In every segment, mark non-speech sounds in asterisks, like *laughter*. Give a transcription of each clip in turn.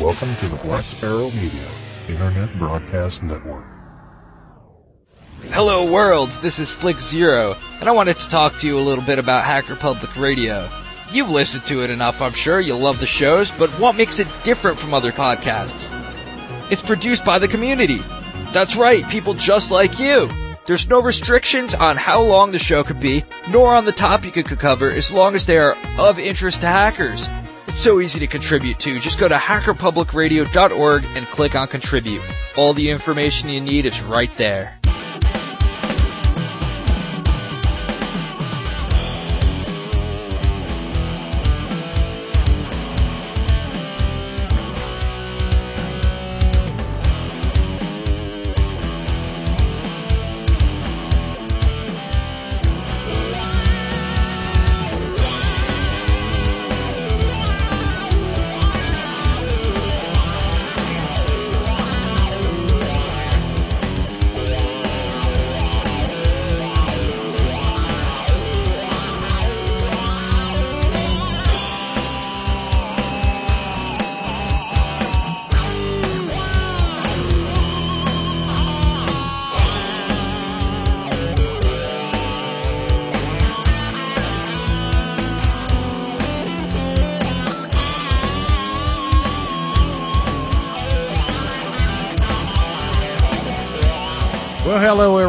Welcome to the Black Sparrow Media Internet Broadcast Network. Hello world, this is Slick Zero, and I wanted to talk to you a little bit about Hacker Public Radio. You've listened to it enough, I'm sure, you love the shows, but what makes it different from other podcasts? It's produced by the community. That's right, people just like you. There's no restrictions on how long the show could be, nor on the topic it could cover, as long as they are of interest to hackers. It's so easy to contribute to. Just go to hackerpublicradio.org and click on contribute. All the information you need is right there.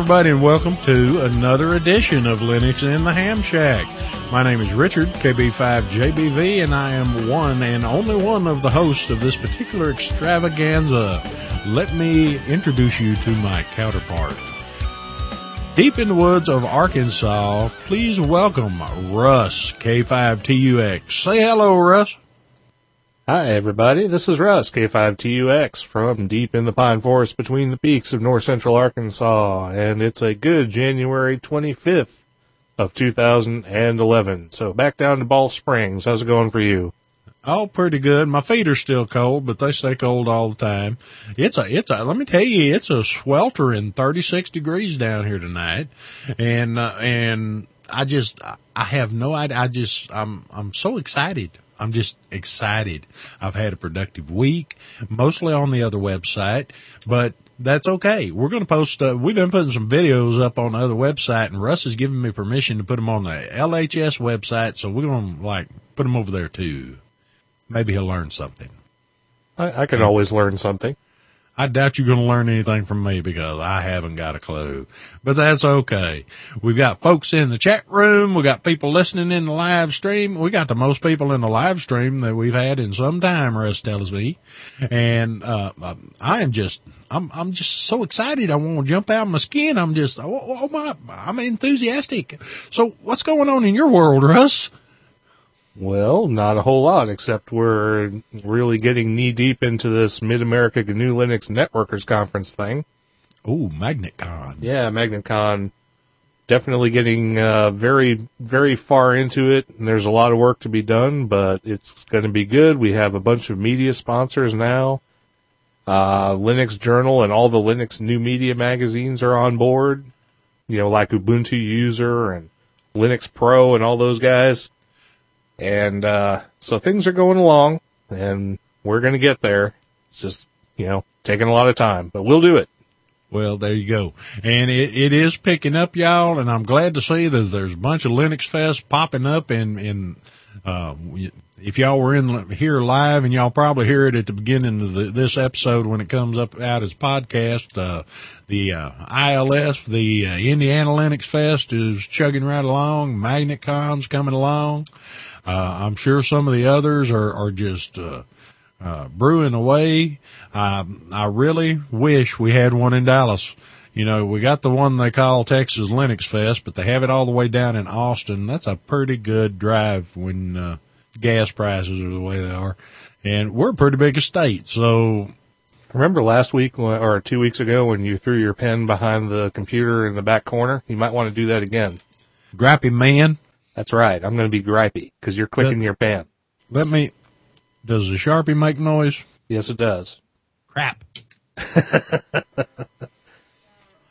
Everybody, and welcome to another edition of Linux in the Ham Shack. My name is Richard KB5JBV, and I am one and only one of the hosts of this particular extravaganza. Let me introduce you to my counterpart. Deep in the woods of Arkansas, please welcome Russ K5TUX. Say hello, Russ. Hi, everybody. This is Russ, K5TUX, from deep in the pine forest between the peaks of north central Arkansas, and it's a good January 25th of 2011. So back down to Ball Springs. How's it going for you? Oh, pretty good. My feet are still cold, but they stay cold all the time. It's a, it's a, let me tell you, it's a sweltering 36 degrees down here tonight. And, uh, and I just, I have no idea. I just, I'm, I'm so excited. I'm just excited. I've had a productive week, mostly on the other website, but that's okay. We're going to post, uh, we've been putting some videos up on the other website and Russ has given me permission to put them on the LHS website. So we're going to like put them over there too. Maybe he'll learn something. I, I can always learn something. I doubt you're going to learn anything from me because I haven't got a clue, but that's okay. We've got folks in the chat room. we've got people listening in the live stream. We got the most people in the live stream that we've had in some time, Russ tells me. And, uh, I am just, I'm, I'm just so excited. I want to jump out of my skin. I'm just, oh, oh my, I'm enthusiastic. So what's going on in your world, Russ? Well, not a whole lot, except we're really getting knee deep into this Mid America GNU Linux Networkers Conference thing. Oh, MagnetCon. Yeah, MagnetCon. Definitely getting uh, very, very far into it. And there's a lot of work to be done, but it's going to be good. We have a bunch of media sponsors now. Uh, Linux Journal and all the Linux new media magazines are on board. You know, like Ubuntu User and Linux Pro and all those guys. And, uh, so things are going along and we're going to get there. It's just, you know, taking a lot of time, but we'll do it. Well, there you go. And it, it is picking up, y'all. And I'm glad to see that there's a bunch of Linux Fest popping up in, in, uh, if y'all were in here live and y'all probably hear it at the beginning of the, this episode when it comes up out as podcast, uh, the, uh, ILF, the uh, Indiana Linux Fest is chugging right along. MagnetCon's coming along. Uh, I'm sure some of the others are, are just, uh, uh, brewing away. I, I really wish we had one in Dallas. You know, we got the one they call Texas Linux Fest, but they have it all the way down in Austin. That's a pretty good drive when, uh, gas prices are the way they are. And we're a pretty big estate. So remember last week or two weeks ago when you threw your pen behind the computer in the back corner? You might want to do that again. Gripey man. That's right. I'm going to be gripey because you're clicking Let- your pen. Let me, does the Sharpie make noise? Yes, it does. Crap. *laughs*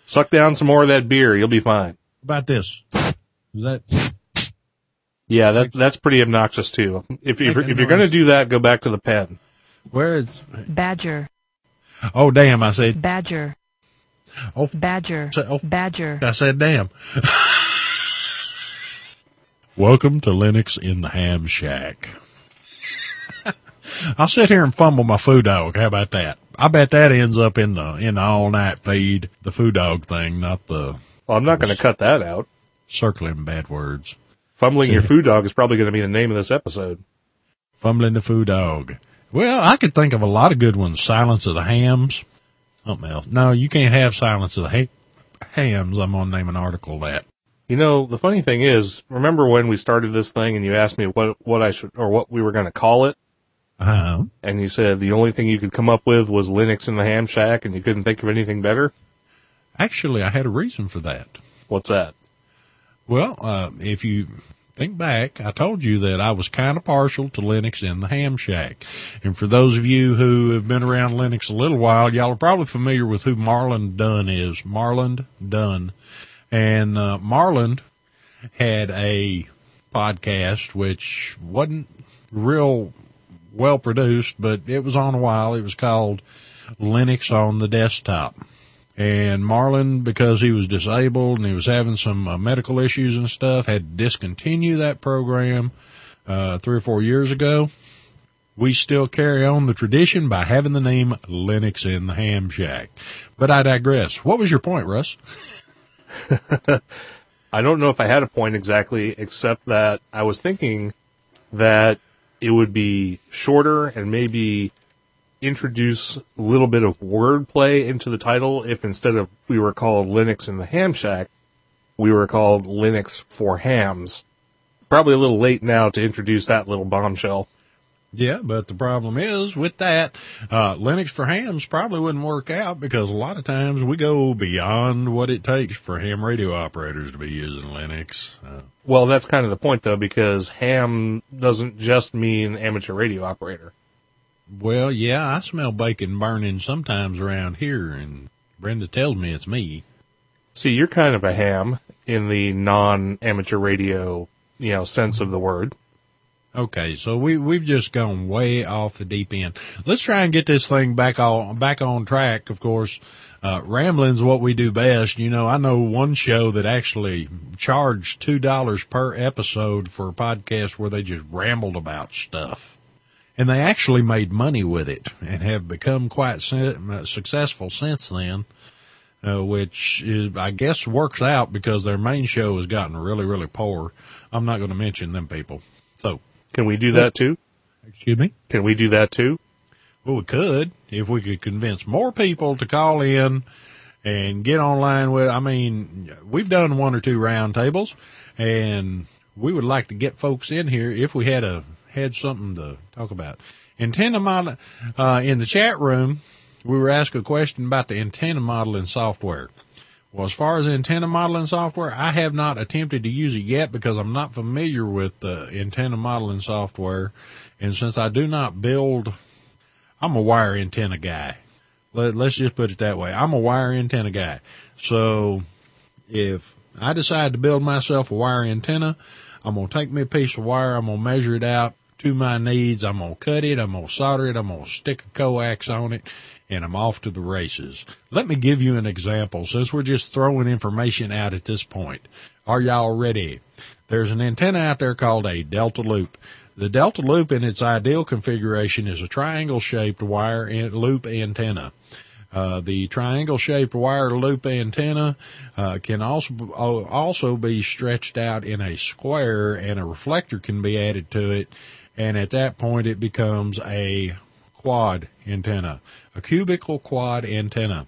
Suck down some more of that beer. You'll be fine. About this. Is that, Yeah, that that's pretty obnoxious too. If if, Making if you're going to do that, go back to the pen. Where is? Badger, Oh, damn! I said. badger, Oh, badger, Say- oh. badger. I said, damn. *laughs* Welcome to Linux in the Ham Shack. *laughs* I'll sit here and fumble my food dog. How about that? I bet that ends up in the in the all night feed, the food dog thing, not the Well, I'm not going to cut that out. circling bad words. Fumbling your *laughs* food dog is probably going to be the name of this episode. Fumbling the food dog. Well, I could think of a lot of good ones. Silence of the Hams. Something else. No, you can't have Silence of the ha- Hams. I'm going to name an article that. You know, the funny thing is, remember when we started this thing and you asked me what what I should or what we were going to call it, Uh, and you said the only thing you could come up with was Linux in the Ham Shack, and you couldn't think of anything better. actually, I had a reason for that. What's that? Well, uh, if you think back, I told you that I was kind of partial to Linux in the Ham Shack. And for those of you who have been around Linux a little while, y'all are probably familiar with who Marlon Dunn is. Marlon Dunn. And, uh, Marlon had a podcast which wasn't real well produced, but it was on a while. It was called Linux on the Desktop. And Marlon, because he was disabled and he was having some uh, medical issues and stuff, had to discontinue that program uh, three or four years ago. We still carry on the tradition by having the name Linux in the Ham Shack. But I digress. What was your point, Russ? *laughs* I don't know if I had a point exactly, except that I was thinking that it would be shorter and maybe introduce a little bit of wordplay into the title if instead of we were called Linux in the Ham Shack, we were called Linux for Hams. Probably a little late now to introduce that little bombshell. Yeah, but the problem is with that, uh, Linux for hams probably wouldn't work out because a lot of times we go beyond what it takes for ham radio operators to be using Linux. Uh, Well, that's kind of the point though, because ham doesn't just mean amateur radio operator. Well, yeah, I smell bacon burning sometimes around here, and Brenda tells me it's me. See, you're kind of a ham in the non-amateur radio, you know, sense of the word. Okay, so we we've just gone way off the deep end. Let's try and get this thing back on back on track. Of course, uh, rambling's what we do best. You know, I know one show that actually charged two dollars per episode for a podcast where they just rambled about stuff, and they actually made money with it and have become quite su- successful since then. Uh, which is, I guess, works out because their main show has gotten really, really poor. I'm not going to mention them people. So, Can we do that too? excuse me. Can we do that too? Well, we could if we could convince more people to call in and get online with. I mean, we've done one or two roundtables, and we would like to get folks in here if we had a had something to talk about. Antenna model uh, in the chat room. We were asked a question about the antenna modeling software. Well, as far as antenna modeling software, I have not attempted to use it yet because I'm not familiar with the antenna modeling software. And since I do not build, I'm a wire antenna guy. Let, let's just put it that way. I'm a wire antenna guy. So if I decide to build myself a wire antenna, I'm going to take me a piece of wire. I'm going to measure it out to my needs. I'm going to cut it. I'm going to solder it. I'm going to stick a coax on it and I'm off to the races. Let me give you an example since we're just throwing information out at this point. Are y'all ready? There's an antenna out there called a delta loop. The delta loop in its ideal configuration is a triangle shaped wire loop antenna. Uh, the triangle shaped wire loop antenna uh, can also also be stretched out in a square and a reflector can be added to it and at that point it becomes a quad antenna, a cubical quad antenna.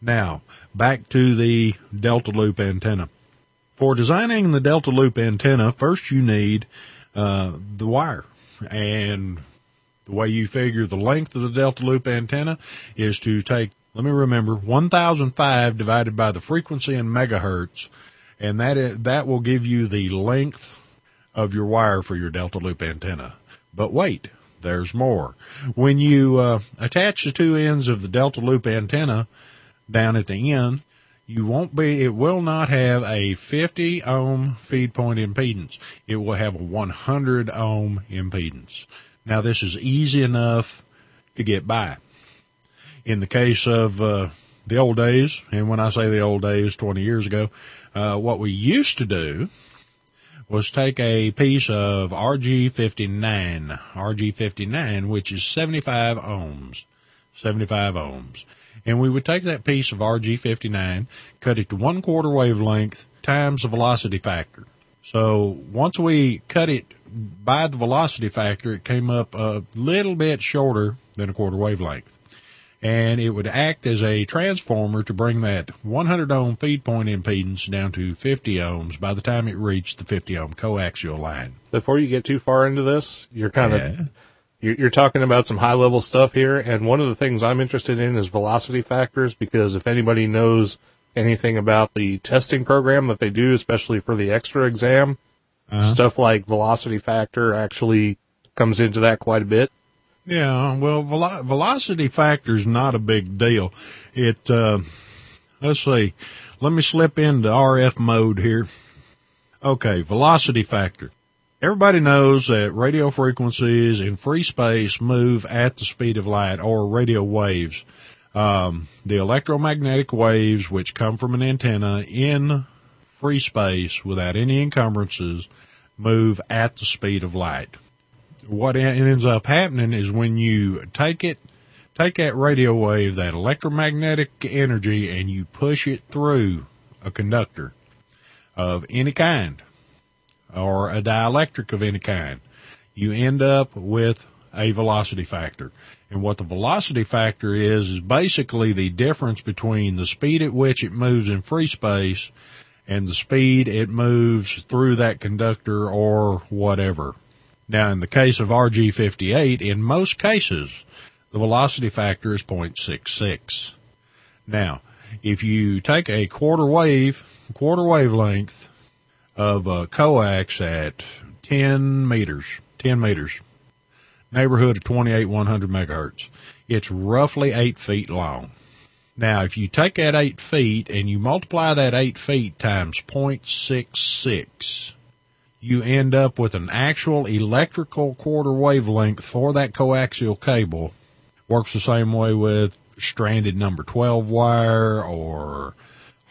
Now, back to the delta loop antenna. For designing the delta loop antenna, first you need uh, the wire. And the way you figure the length of the delta loop antenna is to take, let me remember, 1005 divided by the frequency in megahertz. And that is, that will give you the length of your wire for your delta loop antenna. But wait, there's more. When you uh, attach the two ends of the delta loop antenna down at the end, you won't be, it will not have a 50 ohm feed point impedance. It will have a 100 ohm impedance. Now this is easy enough to get by. In the case of uh, the old days, and when I say the old days, 20 years ago, uh, what we used to do was take a piece of RG59, RG59, which is 75 ohms, 75 ohms. And we would take that piece of RG59, cut it to one quarter wavelength times the velocity factor. So once we cut it by the velocity factor, it came up a little bit shorter than a quarter wavelength. And it would act as a transformer to bring that 100 ohm feed point impedance down to 50 ohms by the time it reached the 50 ohm coaxial line. Before you get too far into this, you're kind of you're, you're talking about some high level stuff here, and one of the things I'm interested in is velocity factors because if anybody knows anything about the testing program that they do, especially for the extra exam, uh-huh. stuff like velocity factor actually comes into that quite a bit. Yeah, well, velo- velocity factor is not a big deal. It, uh, let's see, let me slip into RF mode here. Okay, velocity factor. Everybody knows that radio frequencies in free space move at the speed of light or radio waves. Um, the electromagnetic waves which come from an antenna in free space without any encumbrances move at the speed of light what ends up happening is when you take it, take that radio wave, that electromagnetic energy, and you push it through a conductor of any kind or a dielectric of any kind, you end up with a velocity factor. And what the velocity factor is, is basically the difference between the speed at which it moves in free space and the speed it moves through that conductor or whatever. Now, in the case of RG58, in most cases, the velocity factor is 0.66. Now, if you take a quarter wave, quarter wavelength of a coax at 10 meters, 10 meters, neighborhood of 28 100 megahertz, it's roughly 8 feet long. Now, if you take that 8 feet and you multiply that 8 feet times 0.66, you end up with an actual electrical quarter wavelength for that coaxial cable. Works the same way with stranded number 12 wire or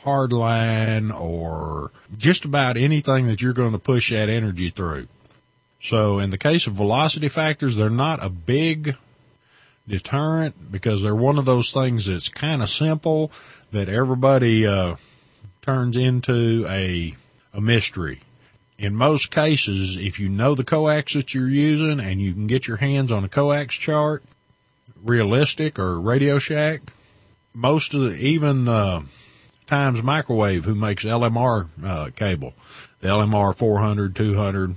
hardline or just about anything that you're going to push that energy through. So in the case of velocity factors, they're not a big deterrent because they're one of those things that's kind of simple that everybody uh, turns into a a mystery. In most cases, if you know the coax that you're using and you can get your hands on a coax chart, realistic or Radio Shack, most of the, even uh, Times Microwave, who makes LMR uh, cable, the LMR 400, 200,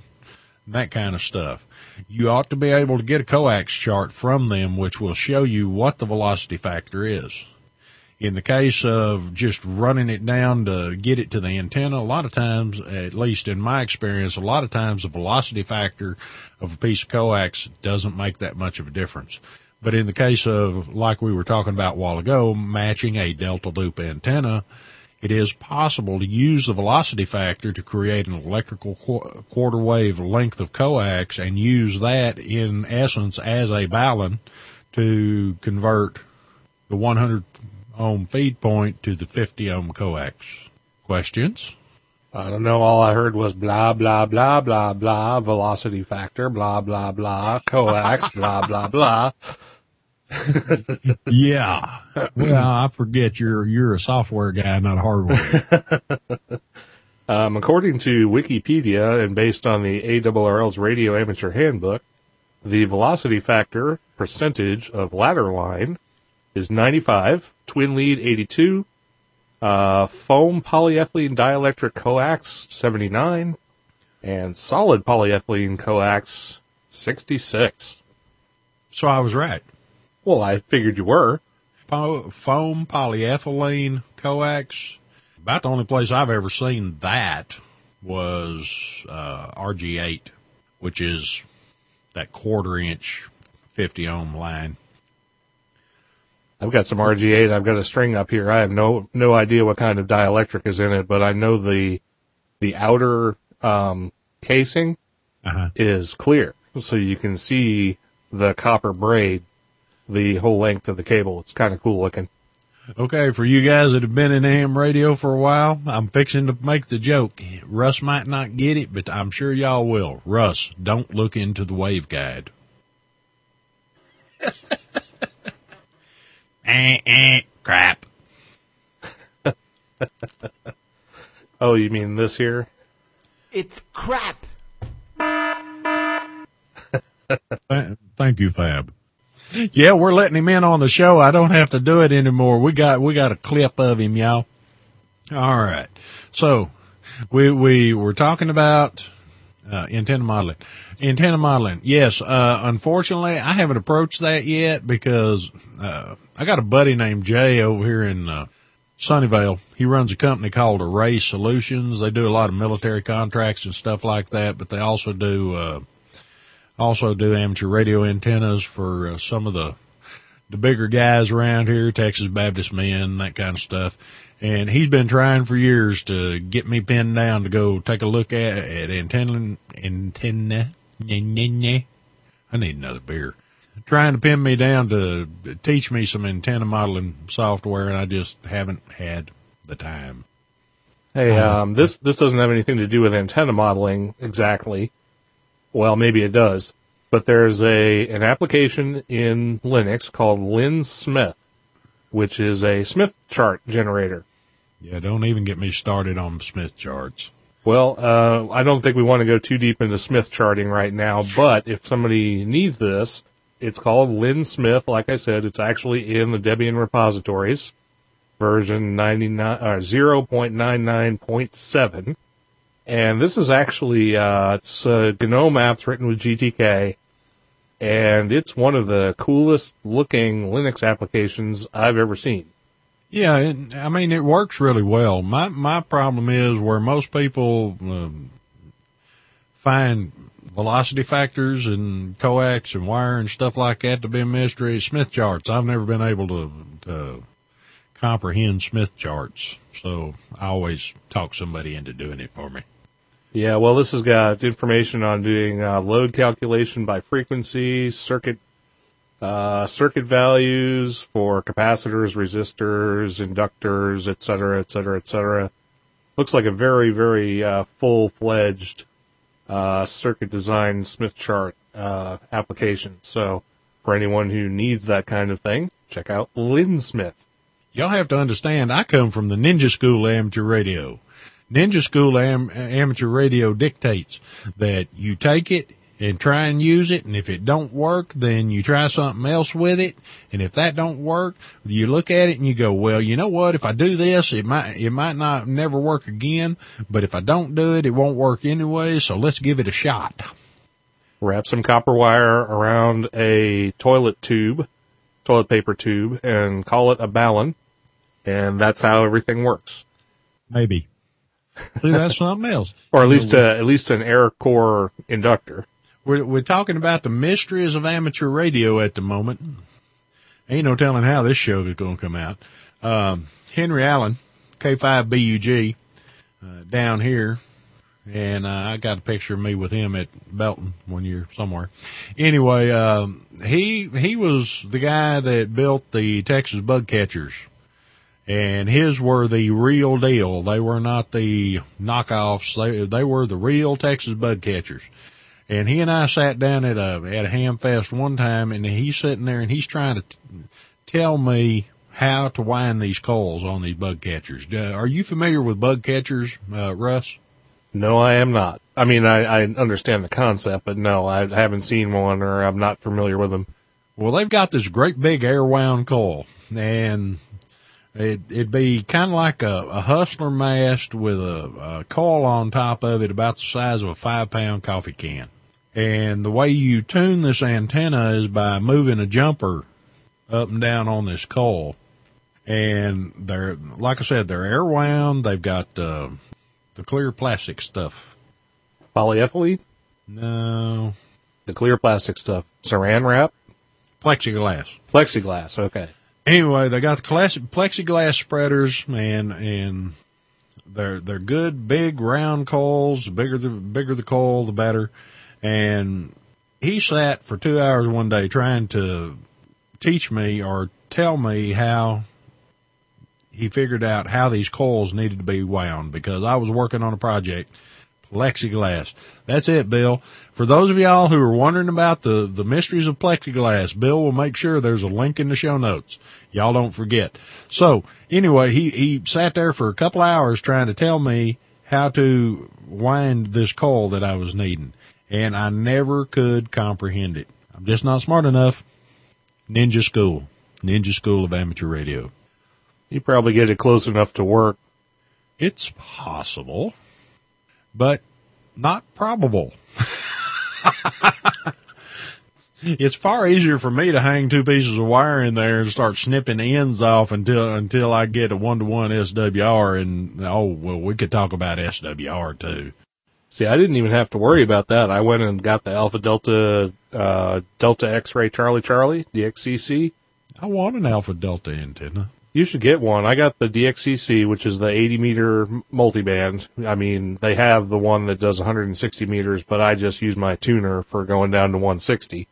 that kind of stuff. You ought to be able to get a coax chart from them, which will show you what the velocity factor is. In the case of just running it down to get it to the antenna, a lot of times, at least in my experience, a lot of times the velocity factor of a piece of coax doesn't make that much of a difference. But in the case of, like we were talking about a while ago, matching a delta loop antenna, it is possible to use the velocity factor to create an electrical qu- quarter wave length of coax and use that in essence as a balun to convert the 100 ohm feed point to the 50 ohm coax. Questions? I don't know. All I heard was blah blah blah blah blah velocity factor blah blah blah coax *laughs* blah blah blah. *laughs* Yeah. well, I forget you're you're a software guy, not a hardware. *laughs* Um, according to Wikipedia and based on the ARRL's Radio Amateur Handbook, the velocity factor percentage of ladder line is 95, twin lead 82, uh, foam polyethylene dielectric coax 79, and solid polyethylene coax 66. so I was right. Well, I figured you were. Po- foam polyethylene coax. About the only place I've ever seen that was uh, RG8, which is that quarter inch 50 ohm line. I've got some RG8. I've got a string up here. I have no no idea what kind of dielectric is in it, but I know the the outer um, casing Uh-huh. is clear, so you can see the copper braid the whole length of the cable. It's kind of cool looking. Okay, for you guys that have been in AM radio for a while, I'm fixing to make the joke. Russ might not get it, but I'm sure y'all will. Russ, don't look into the wave guide. *laughs* eh, eh, crap. *laughs* Oh, you mean this here? It's crap. *laughs* Thank you, Fab. Yeah, we're letting him in on the show. I don't have to do it anymore. We got we got a clip of him, y'all. All right. So we we were talking about uh, antenna modeling. Antenna modeling. Yes. Uh, unfortunately, I haven't approached that yet because uh, I got a buddy named Jay over here in uh, Sunnyvale. He runs a company called Array Solutions. They do a lot of military contracts and stuff like that, but they also do. Uh, also do amateur radio antennas for uh, some of the the bigger guys around here, Texas Baptist men, that kind of stuff. And he's been trying for years to get me pinned down to go take a look at at antenna antenna. I need another beer. Trying to pin me down to teach me some antenna modeling software, and I just haven't had the time. Hey, um, this this doesn't have anything to do with antenna modeling exactly. Well, maybe it does, but there's a an application in Linux called LinSmith, which is a Smith chart generator. Yeah, don't even get me started on Smith charts. Well, uh, I don't think we want to go too deep into Smith charting right now, but if somebody needs this, it's called LinSmith. Like I said, it's actually in the Debian repositories, version 99, uh, 0.99.7. And this is actually, uh, it's uh, GNOME apps written with GTK. And it's one of the coolest looking Linux applications I've ever seen. Yeah, it, I mean it works really well. My my problem is where most people um, find velocity factors and coax and wire and stuff like that to be a mystery. Smith charts. I've never been able to, to comprehend Smith charts, so I always talk somebody into doing it for me. Yeah, well, this has got information on doing uh, load calculation by frequency, circuit uh, circuit values for capacitors, resistors, inductors, et cetera, et cetera, et cetera. Looks like a very, very uh, full-fledged uh, circuit design Smith chart uh, application. So, for anyone who needs that kind of thing, check out Lynn LinSmith. Y'all have to understand, I come from the Ninja School Amateur Radio. Ninja School am- Amateur Radio dictates that you take it and try and use it, and if it don't work, then you try something else with it. And if that don't work, you look at it and you go, well, you know what? If I do this, it might it might not never work again. But if I don't do it, it won't work anyway. So let's give it a shot. Wrap some copper wire around a toilet tube, toilet paper tube, and call it a balun. And that's how everything works. Maybe. See, that's something else. Or at least, uh, at least an air core inductor. We're, we're talking about the mysteries of amateur radio at the moment. Ain't no telling how this show is going to come out. Um, Henry Allen, K5BUG, uh, down here. And, uh, I got a picture of me with him at Belton one year somewhere. Anyway, um, he, he was the guy that built the Texas bug catchers and his were the real deal. They were not the knockoffs. They, they were the real Texas bug catchers. And he and I sat down at a at a ham fest one time, and he's sitting there and he's trying to t- tell me how to wind these coils on these bug catchers. Uh, are you familiar with bug catchers, uh, Russ? No, I am not. I mean, I, I understand the concept, but no, I haven't seen one or I'm not familiar with them. Well, they've got this great big air wound coil, and it, it'd be kind of like a, a hustler mast with a, a coil on top of it about the size of a five pound coffee can. And the way you tune this antenna is by moving a jumper up and down on this coil. And they're, like I said, they're air wound. They've got, uh, the clear plastic stuff. Polyethylene, No, the clear plastic stuff, saran wrap, plexiglass. plexiglass. Okay. Anyway, they got the classic plexiglass spreaders and, and they're, they're good, big round coils. The bigger the, bigger the coil, the better. And he sat for two hours one day trying to teach me or tell me how he figured out how these coils needed to be wound because I was working on a project, plexiglass. That's it, Bill. For those of y'all who are wondering about the, the mysteries of plexiglass, Bill will make sure there's a link in the show notes. Y'all don't forget. So anyway, he, he sat there for a couple hours trying to tell me how to wind this coil that I was needing and I never could comprehend it. I'm just not smart enough. Ninja School. Ninja School of Amateur Radio. You probably get it close enough to work. It's possible, but not probable. *laughs* it's far easier for me to hang two pieces of wire in there and start snipping ends off until until I get a one to one SWR and oh well we could talk about SWR too. See, I didn't even have to worry about that. I went and got the Alpha Delta uh, Delta X-ray Charlie Charlie DXCC. I want an Alpha Delta antenna. You should get one. I got the DXCC, which is the 80 meter multiband. I mean, they have the one that does 160 meters, but I just use my tuner for going down to 160.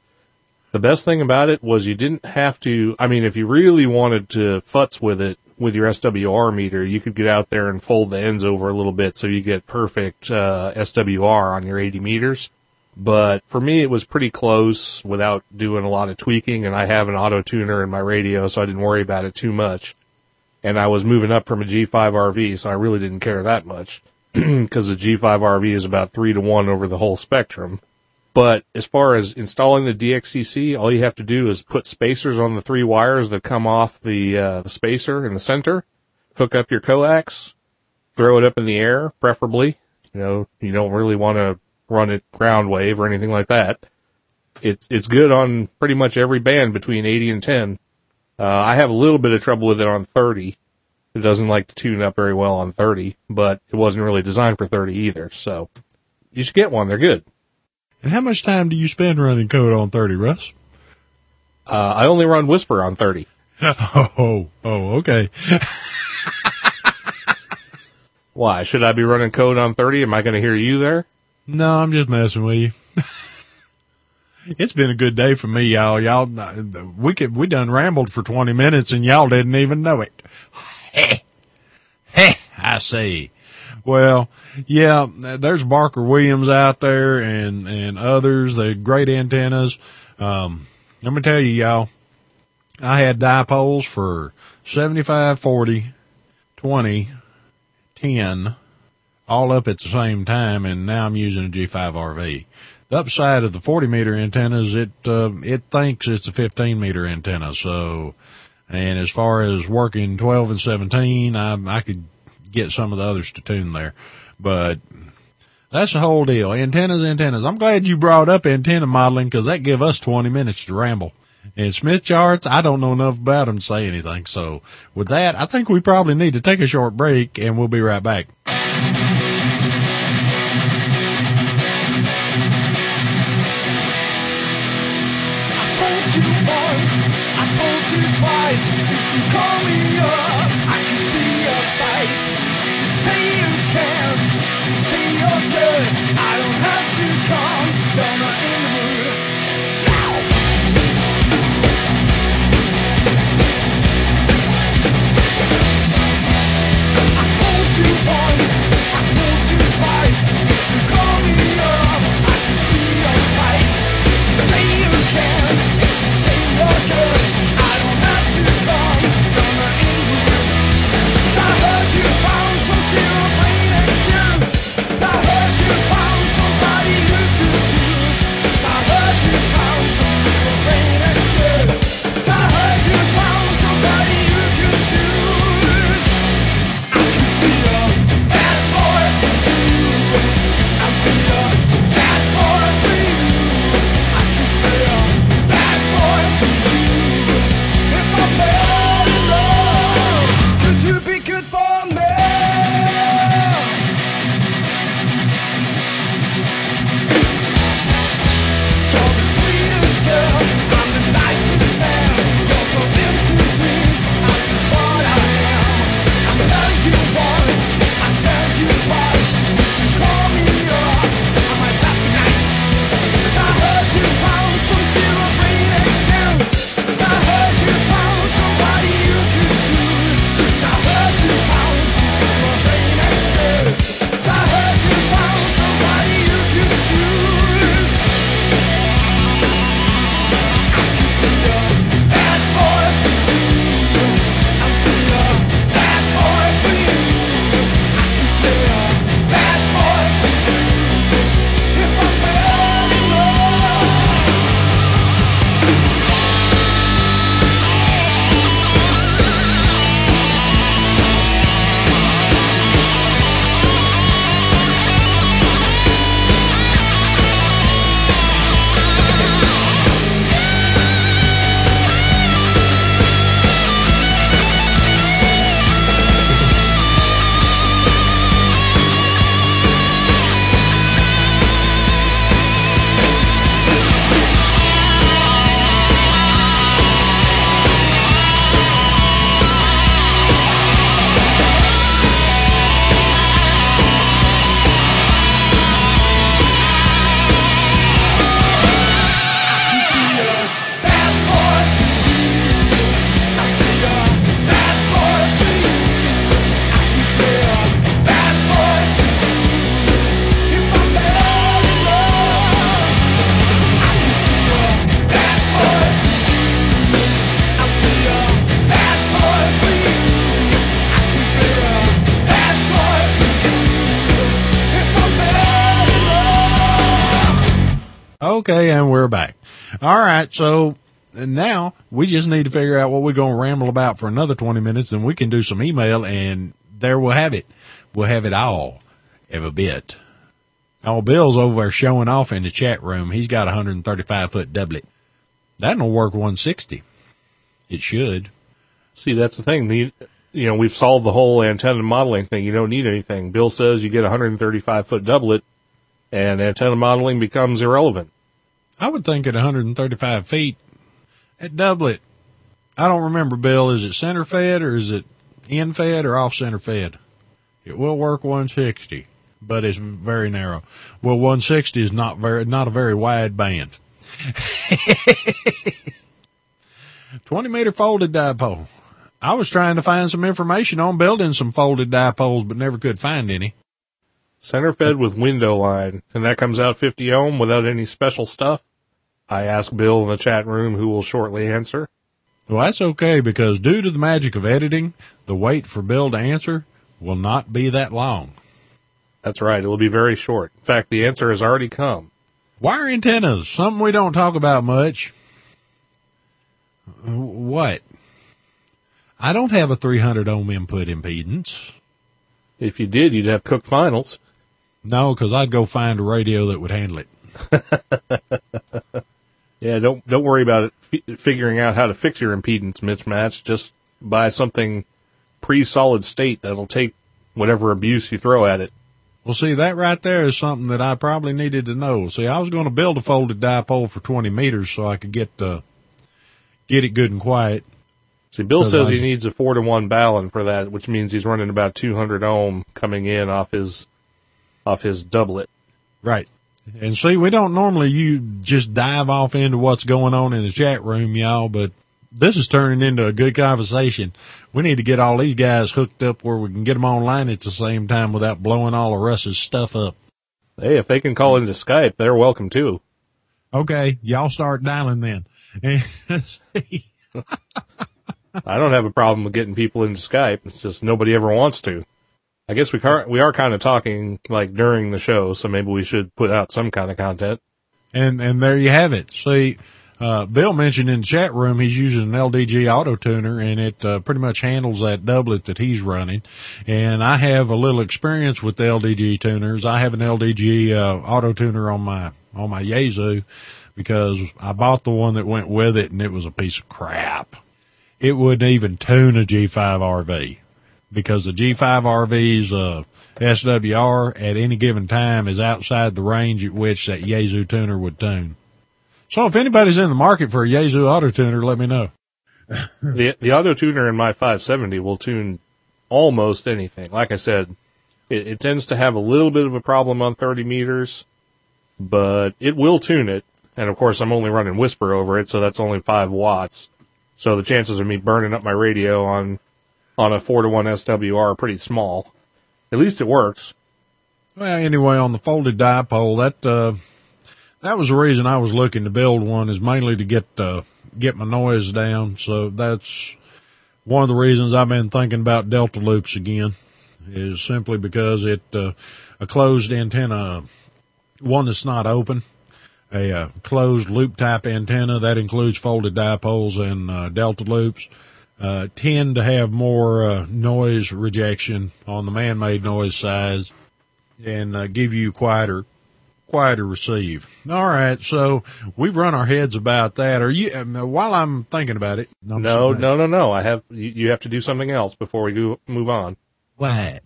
The best thing about it was you didn't have to, I mean, if you really wanted to futz with it, with your SWR meter, you could get out there and fold the ends over a little bit so you get perfect uh, SWR on your 80 meters. But for me, it was pretty close without doing a lot of tweaking, and I have an auto tuner in my radio, so I didn't worry about it too much. And I was moving up from a G5 RV, so I really didn't care that much because the G5 RV is about three to one over the whole spectrum. But as far as installing the DXCC, all you have to do is put spacers on the three wires that come off the, uh, the spacer in the center, hook up your coax, throw it up in the air, preferably. You know, you don't really want to run it ground wave or anything like that. It's, it's good on pretty much every band between 80 and 10. Uh, I have a little bit of trouble with it on 30. It doesn't like to tune up very well on 30, but it wasn't really designed for 30 either. So you should get one. They're good. And how much time do you spend running code on 30, Russ? Uh, I only run WSPR on 30. *laughs* Oh, oh, okay. *laughs* Why? Should I be running code on 30? Am I going to hear you there? No, I'm just messing with you. *laughs* it's been a good day for me, y'all. Y'all, we could, we done rambled for 20 minutes and y'all didn't even know it. Heh. Heh, I see. Well, yeah, there's Barker Williams out there and, and others. They're great antennas. Um, let me tell you, y'all, I had dipoles for 75, 40, 20, 10, all up at the same time, and now I'm using a G5RV. The upside of the 40 meter antennas, it, uh, it thinks it's a 15 meter antenna, so, and as far as working 12 and 17, I, I could get some of the others to tune there. But that's the whole deal. Antennas, antennas. I'm glad you brought up antenna modeling because that give us 20 minutes to ramble. And Smith charts, I don't know enough about them to say anything. So with that, I think we probably need to take a short break and we'll be right back. So now we just need to figure out what we're going to ramble about for another 20 minutes, and we can do some email, and there we'll have it. We'll have it all, every bit. Oh, Bill's over there showing off in the chat room. He's got a 135 foot doublet. That'll work 160. It should. See, that's the thing. You know, we've solved the whole antenna modeling thing. You don't need anything. Bill says you get a 135 foot doublet and antenna modeling becomes irrelevant. I would think at 135 feet, at doublet, I don't remember, Bill, is it center fed or is it in fed or off center fed? It will work 160, but it's very narrow. Well, 160 is not very, not a very wide band. *laughs* 20 meter folded dipole. I was trying to find some information on building some folded dipoles, but never could find any. Center fed with window line, and that comes out 50 ohm without any special stuff. I ask Bill in the chat room who will shortly answer. Well, that's okay because due to the magic of editing, the wait for Bill to answer will not be that long. That's right. It will be very short. In fact, the answer has already come. Wire antennas, something we don't talk about much. Uh, What? I don't have a 300 ohm input impedance. If you did, you'd have Cook Finals. No, because I'd go find a radio that would handle it. *laughs* Yeah, don't don't worry about it fi- figuring out how to fix your impedance mismatch. Just buy something pre-solid state that'll take whatever abuse you throw at it. Well, see, that right there is something that I probably needed to know. See, I was going to build a folded dipole for 20 meters so I could get, uh, get it good and quiet. See, Bill says I- he needs a four to one Balun for that, which means he's running about 200 ohm coming in off his off his doublet. Right. And see, we don't normally you just dive off into what's going on in the chat room, y'all, but this is turning into a good conversation. We need to get all these guys hooked up where we can get them online at the same time without blowing all of Russ's stuff up. Hey, if they can call into Skype, they're welcome too. Okay, y'all start dialing then. *laughs* *laughs* I don't have a problem with getting people into Skype. It's just nobody ever wants to. I guess we car- we are kind of talking like during the show, so maybe we should put out some kind of content. and and there you have it. See, uh, Bill mentioned in the chat room he's using an LDG auto tuner, and it uh, pretty much handles that doublet that he's running. And I have a little experience with the LDG tuners. I have an LDG uh, auto tuner on my on my Yaesu because I bought the one that went with it, and it was a piece of crap. It wouldn't even tune a G5 RV because the G5 RV's uh, SWR at any given time is outside the range at which that Yaesu tuner would tune. So if anybody's in the market for a Yaesu auto tuner, let me know. *laughs* the the auto tuner in my 570 will tune almost anything. Like I said, it, it tends to have a little bit of a problem on 30 meters, but it will tune it. And of course, I'm only running WSPR over it, so that's only five watts. So the chances of me burning up my radio on on a four to one SWR pretty small. At least it works. Well, anyway, on the folded dipole, that uh, that was the reason I was looking to build one is mainly to get uh, get my noise down. So that's one of the reasons I've been thinking about delta loops again. Is simply because it uh, a closed antenna, one that's not open, a uh, closed loop type antenna that includes folded dipoles and uh, delta loops. Uh, tend to have more uh, noise rejection on the man-made noise size and uh, give you quieter, quieter receive. All right, so we've run our heads about that. Are you? Um, while I'm thinking about it, I'm No, no, no, no. I have you, you have to do something else before we go move on. What?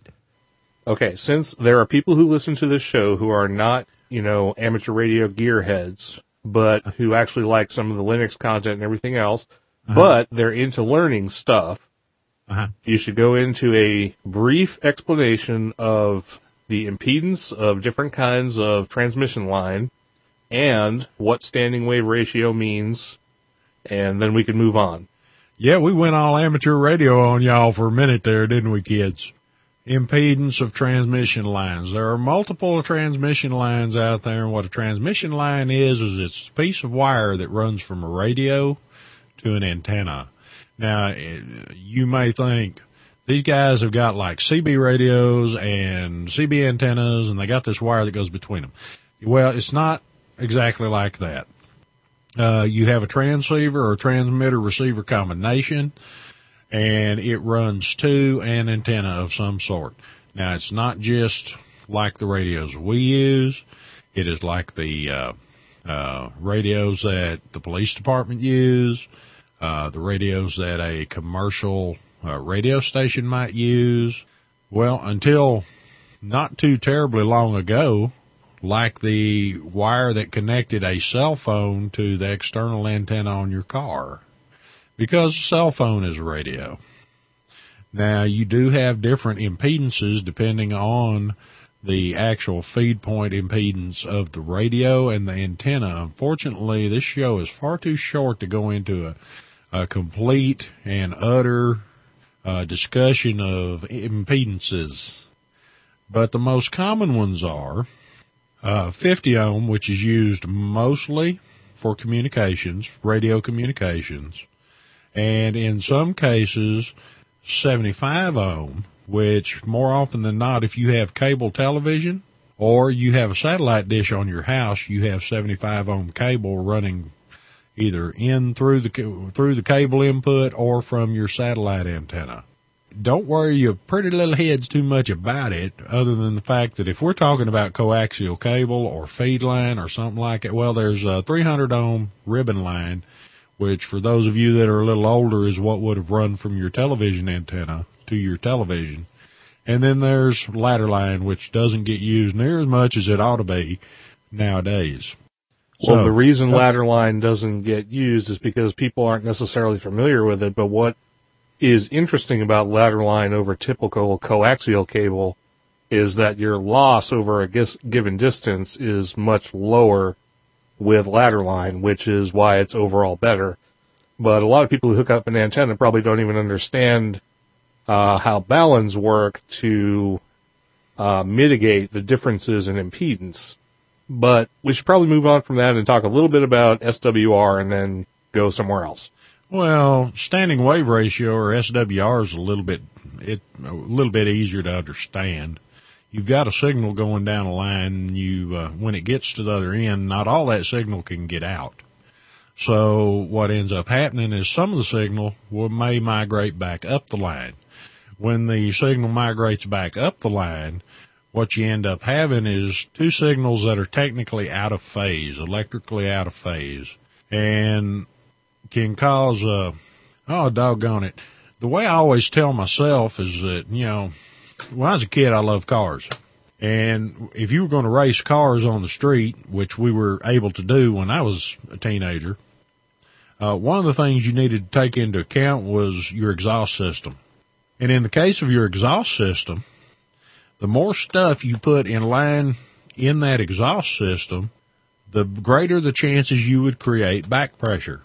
Okay, since there are people who listen to this show who are not, you know, amateur radio gearheads, but who actually like some of the Linux content and everything else, but they're into learning stuff, Uh-huh. you should go into a brief explanation of the impedance of different kinds of transmission line and what standing wave ratio means, and then we can move on. Yeah, we went all amateur radio on y'all for a minute there, didn't we, kids? Impedance of transmission lines. There are multiple transmission lines out there, and what a transmission line is, is it's a piece of wire that runs from a radio to an antenna. Now, eh, you may think these guys have got like CB radios and CB antennas, and they got this wire that goes between them. Well, it's not exactly like that. Uh, you have a transceiver or transmitter receiver combination and it runs to an antenna of some sort. Now it's not just like the radios we use. It is like the, uh, uh, radios that the police department use, uh, the radios that a commercial uh, radio station might use. Well, until not too terribly long ago, like the wire that connected a cell phone to the external antenna on your car, because a cell phone is a radio. Now you do have different impedances depending on the actual feed point impedance of the radio and the antenna. Unfortunately, this show is far too short to go into a, a complete and utter uh, discussion of impedances. But the most common ones are uh, 50 ohm, which is used mostly for communications, radio communications, and in some cases 75 ohm, which more often than not, if you have cable television or you have a satellite dish on your house, you have 75 ohm cable running either in through the through the cable input or from your satellite antenna. Don't worry your pretty little heads too much about it, other than the fact that if we're talking about coaxial cable or feed line or something like it, well, there's a 300 ohm ribbon line, which for those of you that are a little older is what would have run from your television antenna to your television. And then there's ladder line, which doesn't get used near as much as it ought to be nowadays. Well, the reason ladder line doesn't get used is because people aren't necessarily familiar with it. But what is interesting about ladder line over typical coaxial cable is that your loss over a gis- given distance is much lower with ladder line, which is why it's overall better. But a lot of people who hook up an antenna probably don't even understand uh, how baluns work to uh, mitigate the differences in impedance. But we should probably move on from that and talk a little bit about SWR and then go somewhere else. Well, standing wave ratio or SWR is a little bit it a little bit easier to understand. You've got a signal going down a line. You uh, when it gets to the other end, not all that signal can get out. So what ends up happening is some of the signal will, may migrate back up the line. When the signal migrates back up the line, what you end up having is two signals that are technically out of phase, electrically out of phase, and can cause uh oh doggone it. The way I always tell myself is that, you know, when I was a kid I loved cars. And if you were going to race cars on the street, which we were able to do when I was a teenager, uh, one of the things you needed to take into account was your exhaust system. And in the case of your exhaust system, the more stuff you put in line in that exhaust system, the greater the chances you would create back pressure.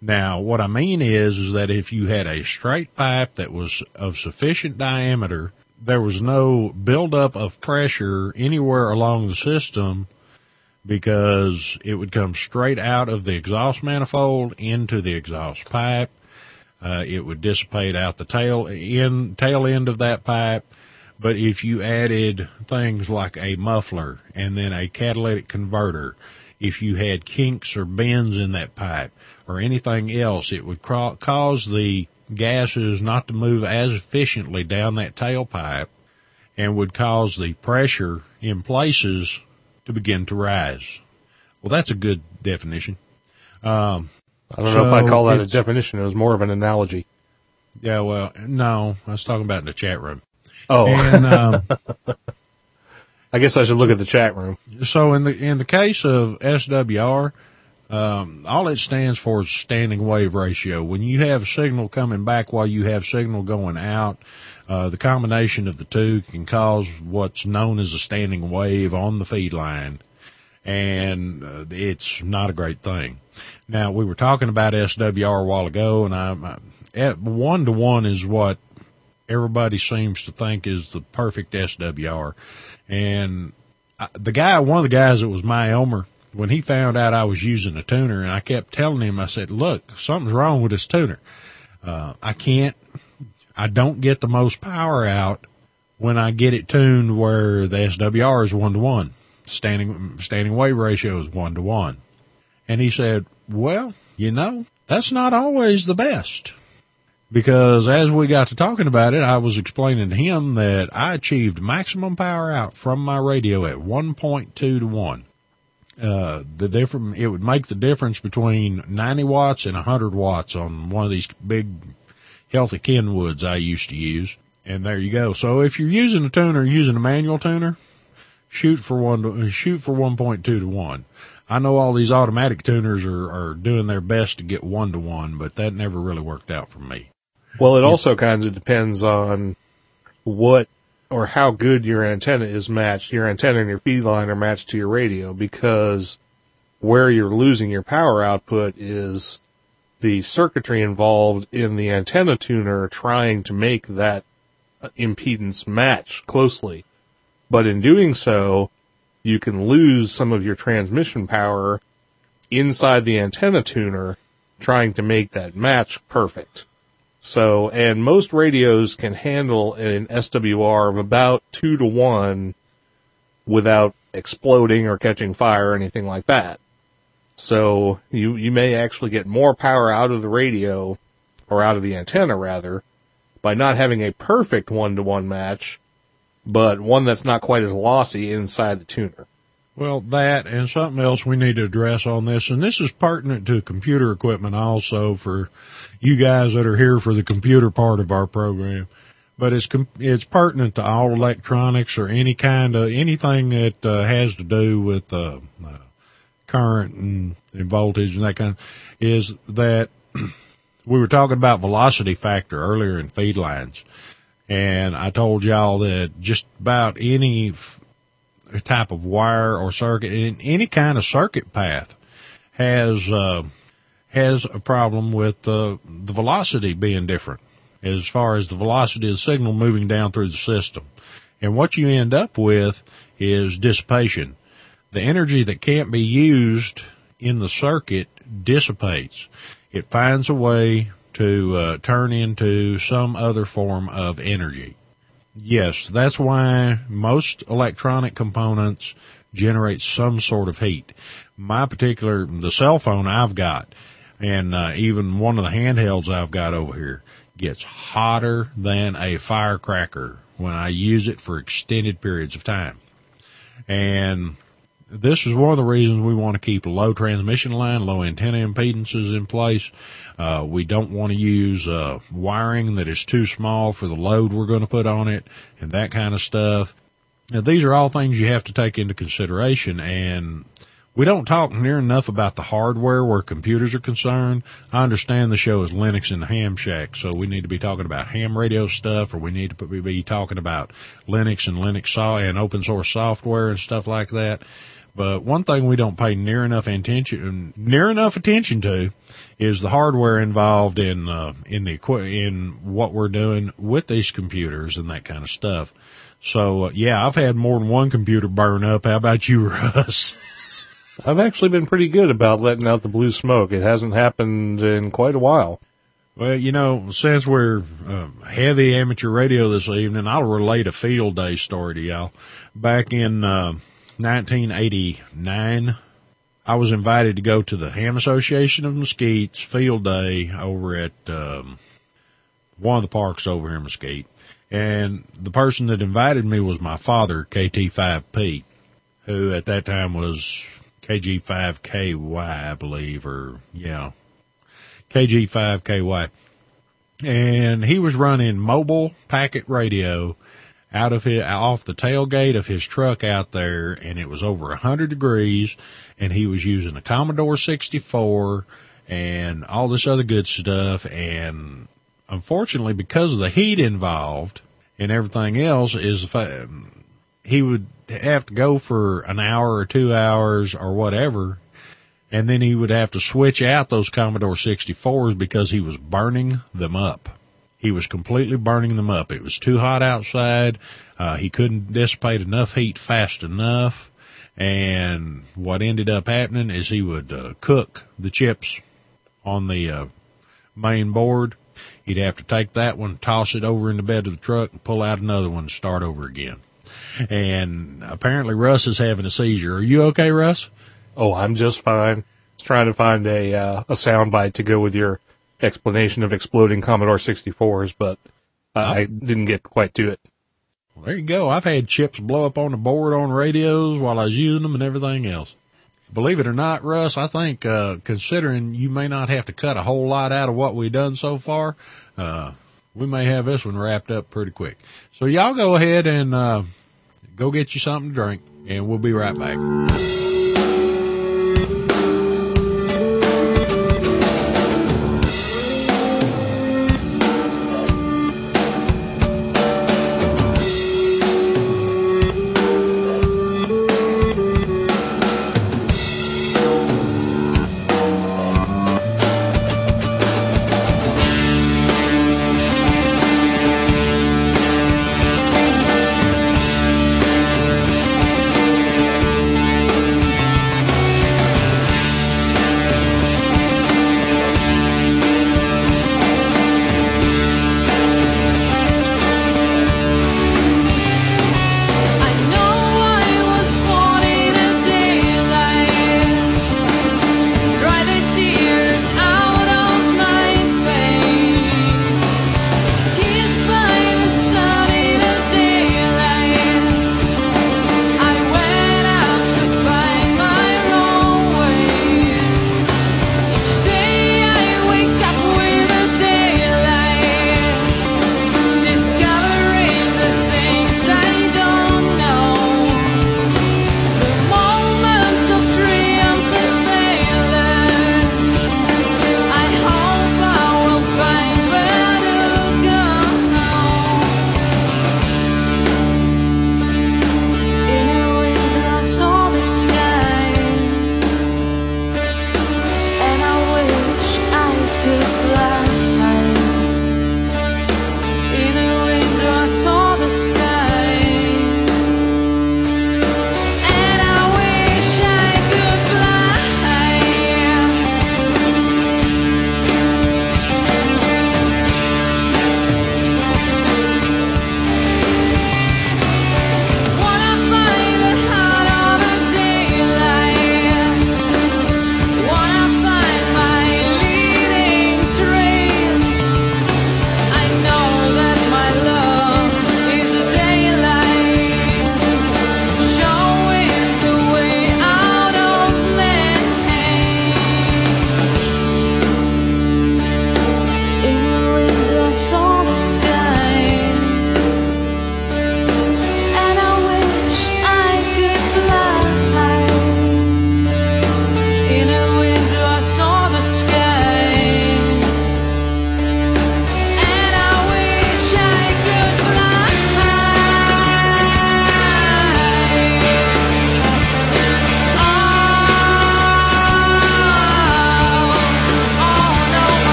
Now, what I mean is, is that if you had a straight pipe that was of sufficient diameter, there was no buildup of pressure anywhere along the system because it would come straight out of the exhaust manifold into the exhaust pipe. Uh, it would dissipate out the tail end, tail end of that pipe. But if you added things like a muffler and then a catalytic converter, if you had kinks or bends in that pipe or anything else, it would cause the gases not to move as efficiently down that tailpipe and would cause the pressure in places to begin to rise. Well, that's a good definition. Um, I don't know if I'd call that a definition. It was more of an analogy. yeah, well, no, I was talking about in the chat room. Oh, And, um, *laughs* I guess I should look at the chat room. So in the in the case of SWR, um, all it stands for is standing wave ratio. When you have signal coming back while you have signal going out, uh, the combination of the two can cause what's known as a standing wave on the feed line, and uh, it's not a great thing. Now we were talking about SWR a while ago, and I one to one is what everybody seems to think is the perfect SWR, and I, the guy, one of the guys that was my Elmer, when he found out I was using a tuner, and I kept telling him, I said, "Look, something's wrong with this tuner. Uh, I can't, I don't get the most power out when I get it tuned where the SWR is one to one. standing standing wave ratio is one to one. And he said, well, you know, that's not always the best. Because as we got to talking about it, I was explaining to him that I achieved maximum power out from my radio at 1.2 to 1. Uh, the different, it would make the difference between 90 watts and 100 watts on one of these big healthy Kenwoods I used to use. And there you go. So if you're using a tuner, using a manual tuner, shoot for one, to, shoot for 1.2 to 1. I know all these automatic tuners are, are doing their best to get one to one, but that never really worked out for me. Well, it also kind of depends on what or how good your antenna is matched. Your antenna and your feed line are matched to your radio because where you're losing your power output is the circuitry involved in the antenna tuner trying to make that uh, impedance match closely. But in doing so, you can lose some of your transmission power inside the antenna tuner trying to make that match perfect. So, and most radios can handle an SWR of about two to one without exploding or catching fire or anything like that. So you, you may actually get more power out of the radio or out of the antenna rather by not having a perfect one to one match, but one that's not quite as lossy inside the tuner. Well, that and something else we need to address on this, and this is pertinent to computer equipment also for you guys that are here for the computer part of our program. But it's it's pertinent to all electronics or any kind of anything that uh, has to do with uh, uh, current and, and voltage and that kind of is that *clears throat* we were talking about velocity factor earlier in feed lines, and I told y'all that just about any type of wire or circuit in any kind of circuit path has uh, has a problem with uh, the velocity being different as far as the velocity of the signal moving down through the system. And what you end up with is dissipation. The energy that can't be used in the circuit dissipates. It finds a way to uh, turn into some other form of energy. Yes, that's why most electronic components generate some sort of heat. My particular, the cell phone I've got, and uh, even one of the handhelds I've got over here gets hotter than a firecracker when I use it for extended periods of time. And this is one of the reasons we want to keep a low transmission line, low antenna impedances in place. Uh, we don't want to use uh, wiring that is too small for the load we're going to put on it and that kind of stuff. Now, these are all things you have to take into consideration and we don't talk near enough about the hardware where computers are concerned. I understand the show is Linux and Ham Shack, so we need to be talking about ham radio stuff, or we need to be talking about Linux and Linux and open source software and stuff like that. But one thing we don't pay near enough attention, near enough attention to, is the hardware involved in uh, in the in what we're doing with these computers and that kind of stuff. So uh, yeah, I've had more than one computer burn up. How about you, *laughs* Russ? I've actually been pretty good about letting out the blue smoke. It hasn't happened in quite a while. Well, you know, since we're uh, heavy amateur radio this evening, I'll relate a field day story to y'all. Back in uh, 1989, I was invited to go to the Ham Association of Mesquite's field day over at um, one of the parks over here in Mesquite. And the person that invited me was my father, KT5P, who at that time was KG5KY, I believe, or yeah, KG5KY. And he was running mobile packet radio out of his, off the tailgate of his truck out there and it was over a hundred degrees and he was using a Commodore 64 and all this other good stuff. And unfortunately, because of the heat involved and everything else is he would have to go for an hour or two hours or whatever. And then he would have to switch out those Commodore 64s because he was burning them up. He was completely burning them up. It was too hot outside. Uh, he couldn't dissipate enough heat fast enough. And what ended up happening is he would uh, cook the chips on the uh, main board. He'd have to take that one, toss it over in the bed of the truck, and pull out another one and start over again. And apparently Russ is having a seizure. Are you okay, Russ? Oh, I'm just fine. Just trying to find a uh, a soundbite to go with your explanation of exploding Commodore 64s, but I didn't get quite to it. Well, there you go. I've had chips blow up on the board on radios while I was using them and everything else. Believe it or not, Russ, I think, uh, considering you may not have to cut a whole lot out of what we've done so far, uh, we may have this one wrapped up pretty quick. So y'all go ahead and, uh, go get you something to drink and we'll be right back.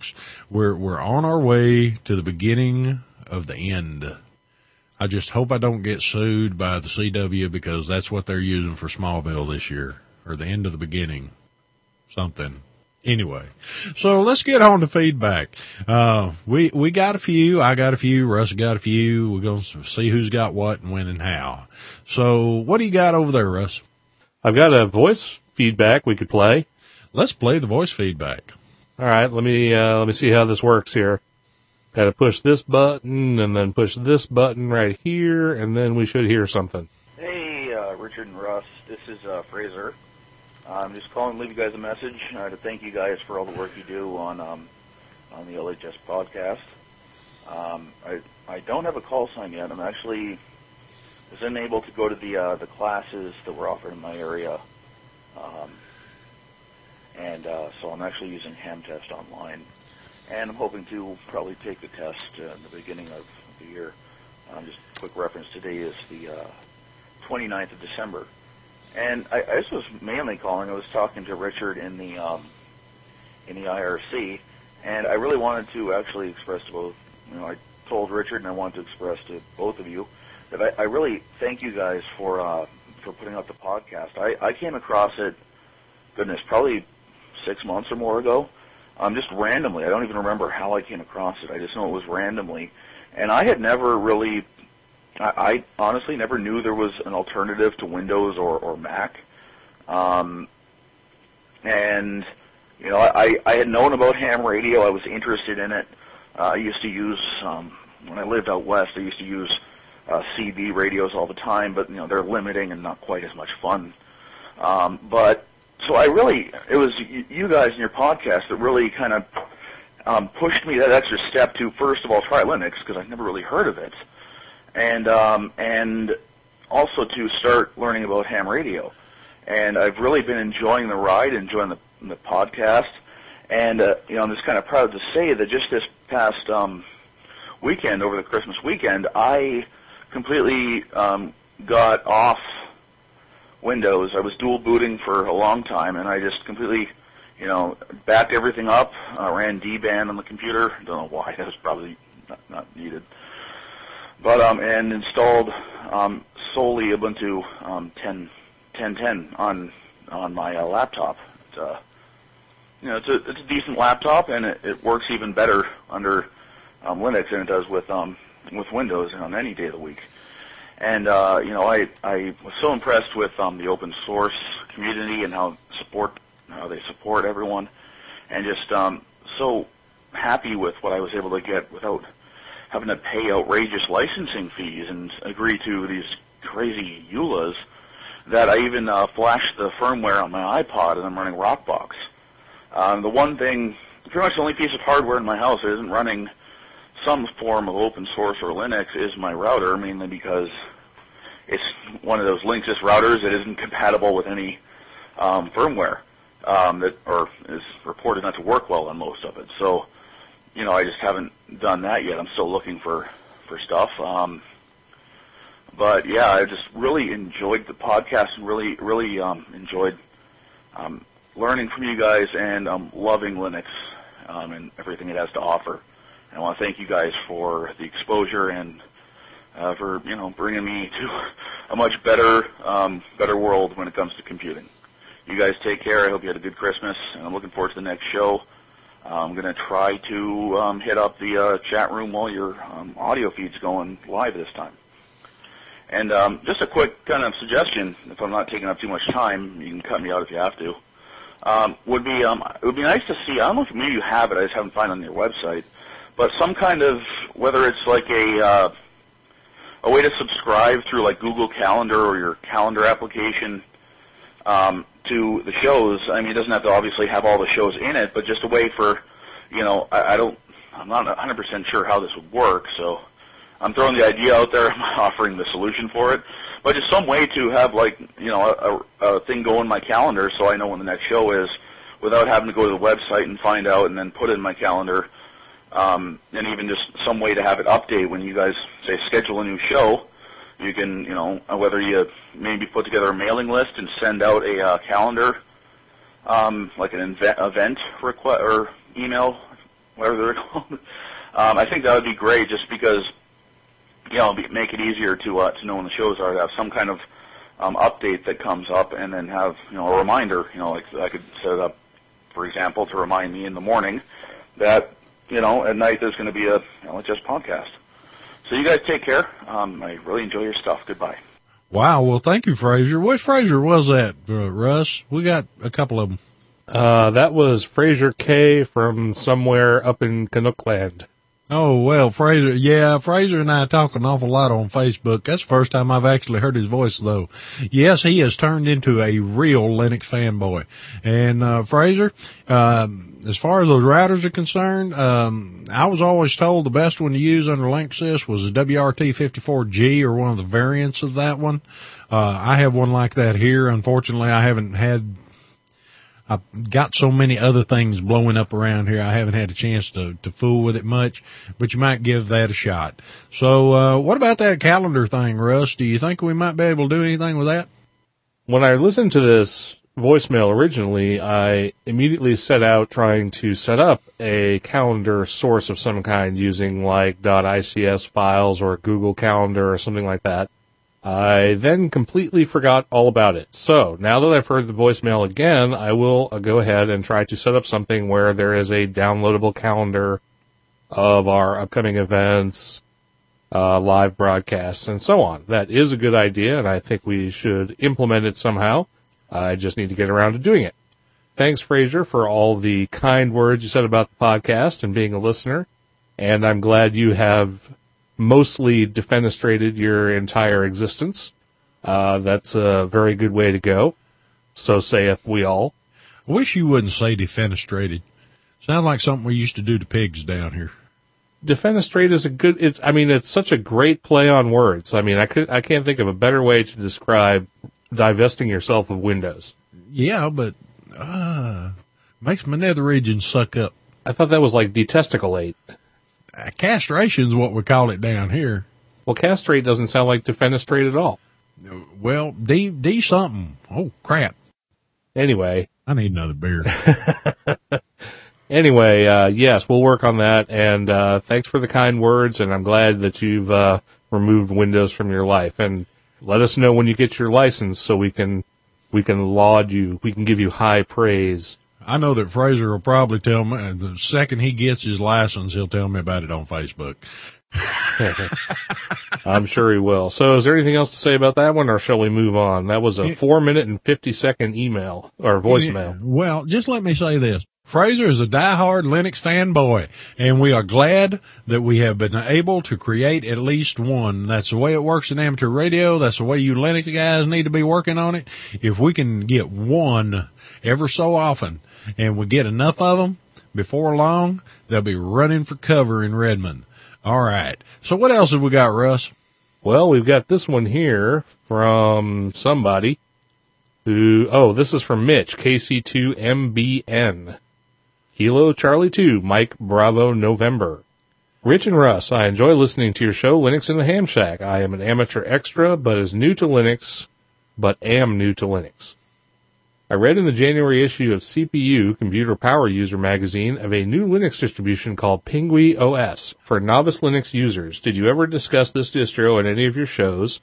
Folks. We're we're on our way to the beginning of the end. I just hope I don't get sued by the CW because that's what they're using for Smallville this year, or the end of the beginning, something. Anyway, so let's get on to feedback. Uh, we we got a few. I got a few. Russ got a few. We're gonna see who's got what and when and how. So, what do you got over there, Russ? I've got a voice feedback we could play. Let's play the voice feedback. All right, let me uh, let me see how this works here. Got to push this button and then push this button right here, and then we should hear something. Hey, uh, Richard and Russ. This is uh, Fraser. I'm just calling to leave you guys a message uh, to thank you guys for all the work you do on um, on the LHS podcast. Um, I I don't have a call sign yet. I'm actually was unable to go to the uh, the classes that were offered in my area, um, and uh, so I'm actually using Hamtest online, and I'm hoping to probably take the test uh, in the beginning of the year. Um, just a quick reference today is the uh, 29th of December. And I, I just was mainly calling. I was talking to Richard in the um, in the IRC, and I really wanted to actually express to both. You know, I told Richard, and I wanted to express to both of you that I, I really thank you guys for uh, for putting up the podcast. I, I came across it, goodness, probably six months or more ago, um, just randomly. I don't even remember how I came across it. I just know it was randomly, and I had never really I, I honestly never knew there was an alternative to Windows or, or Mac. Um, and, you know, I, I had known about ham radio. I was interested in it. Uh, I used to use, um, when I lived out west, I used to use uh, CB radios all the time, but, you know, they're limiting and not quite as much fun. Um, but, so I really, it was you guys and your podcast that really kind of um, pushed me that extra step to, first of all, try Linux, because I've never really heard of it and um, and also to start learning about ham radio. And I've really been enjoying the ride, enjoying the, the podcast, and uh, you know I'm just kind of proud to say that just this past um, weekend, over the Christmas weekend, I completely um, got off Windows. I was dual booting for a long time, and I just completely, you know, backed everything up. Uh, ran DBAN on the computer. Don't know why. *laughs* That was probably not, not needed but um, and installed um, solely Ubuntu um, 10 1010 on on my uh, laptop. It's, uh, you know, it's a it's a decent laptop, and it, it works even better under um, Linux than it does with um, with Windows on any day of the week. And uh, you know, I I was so impressed with um, the open source community and how support how they support everyone, and just um, so happy with what I was able to get without having to pay outrageous licensing fees and agree to these crazy EULAs that I even uh, flashed the firmware on my iPod and I'm running Rockbox. Um, the one thing, pretty much the only piece of hardware in my house that isn't running some form of open source or Linux is my router, mainly because it's one of those Linksys routers that isn't compatible with any um, firmware um, that, or is reported not to work well on most of it. So you know, I just haven't done that yet. I'm still looking for for stuff. Um, but yeah, I just really enjoyed the podcast and really really um, enjoyed um, learning from you guys and um, loving Linux um, and everything it has to offer. I want to thank you guys for the exposure and uh, for you know bringing me to a much better um, better world when it comes to computing. You guys take care. I hope you had a good Christmas, and I'm looking forward to the next show. I'm going to try to um, hit up the uh, chat room while your um, audio feed's going live this time. And um, just a quick kind of suggestion, if I'm not taking up too much time, you can cut me out if you have to. Um, would be um, it would be nice to see. I don't know if maybe you have it. I just haven't found it on your website, but some kind of whether it's like a uh, a way to subscribe through like Google Calendar or your calendar application um, to the shows. I mean, it doesn't have to obviously have all the shows in it, but just a way for, you know, I, I don't, I'm not 100% sure how this would work, so I'm throwing the idea out there. *laughs* I'm offering the solution for it, but just some way to have like, you know, a, a thing go in my calendar so I know when the next show is, without having to go to the website and find out and then put it in my calendar. Um, and even just some way to have it update when you guys say schedule a new show you can, you know, uh, whether you maybe put together a mailing list and send out a uh, calendar um, like an inve- event request or email, whatever they're *laughs* called, um, I think that would be great. Just because you know, be, make it easier to uh, to know when the shows are. To have some kind of um, update that comes up, and then have you know a reminder. You know, like I could set it up, for example, to remind me in the morning that you know at night there's going to be a you know, just podcast. So you guys take care. Um, I really enjoy your stuff. Goodbye. Wow. Well, thank you, Fraser. Which Fraser was that, uh, Russ? We got a couple of them. Uh, that was Fraser K from somewhere up in Canuckland. Oh, well, Fraser, yeah, Fraser and I talk an awful lot on Facebook. That's the first time I've actually heard his voice though. Yes, he has turned into a real Linux fanboy. And, uh, Fraser, um, as far as those routers are concerned, um, I was always told the best one to use under Linksys was a WRT54G or one of the variants of that one. Uh, I have one like that here. Unfortunately, I haven't had I've got so many other things blowing up around here. I haven't had a chance to, to fool with it much, but you might give that a shot. So, uh, what about that calendar thing, Russ? Do you think we might be able to do anything with that? When I listened to this voicemail originally, I immediately set out trying to set up a calendar source of some kind using like .ics files or Google Calendar or something like that. I then completely forgot all about it. So now that I've heard the voicemail again, I will uh, go ahead and try to set up something where there is a downloadable calendar of our upcoming events, uh, live broadcasts, and so on. That is a good idea, and I think we should implement it somehow. I just need to get around to doing it. Thanks, Fraser, for all the kind words you said about the podcast and being a listener. And I'm glad you have mostly defenestrated your entire existence. Uh, that's a very good way to go. So saith we all. I wish you wouldn't say defenestrated. Sounds like something we used to do to pigs down here. Defenestrate is a good, it's, I mean, it's such a great play on words. I mean, I could, I can't think of a better way to describe divesting yourself of windows. Yeah, but, uh, makes my nether region suck up. I thought that was like detesticulate. Uh, castration's what we call it down here. Well, castrate doesn't sound like defenestrate at all. Well, D, D something. Oh, crap. Anyway, I need another beer. *laughs* anyway, uh, yes, we'll work on that. And uh, thanks for the kind words. And I'm glad that you've uh, removed Windows from your life. And let us know when you get your license so we can we can laud you. We can give you high praise. I know that Fraser will probably tell me the second he gets his license, he'll tell me about it on Facebook. *laughs* I'm sure he will. So, is there anything else to say about that one, or shall we move on? That was a four minute and fifty second email or voicemail. Well, just let me say this. Fraser is a diehard Linux fanboy, and we are glad that we have been able to create at least one. That's the way it works in amateur radio. That's the way you Linux guys need to be working on it. If we can get one ever so often, and we get enough of them, before long, they'll be running for cover in Redmond. All right. So what else have we got, Russ? Well, we've got this one here from somebody who, oh, this is from Mitch, KC2MBN. Kilo Charlie 2, Mike Bravo November. Rich and Russ, I enjoy listening to your show, Linux in the Ham Shack. I am an amateur extra, but is new to Linux, but am new to Linux. I read in the January issue of CPU, Computer Power User magazine, of a new Linux distribution called Pingui OS for novice Linux users. Did you ever discuss this distro in any of your shows?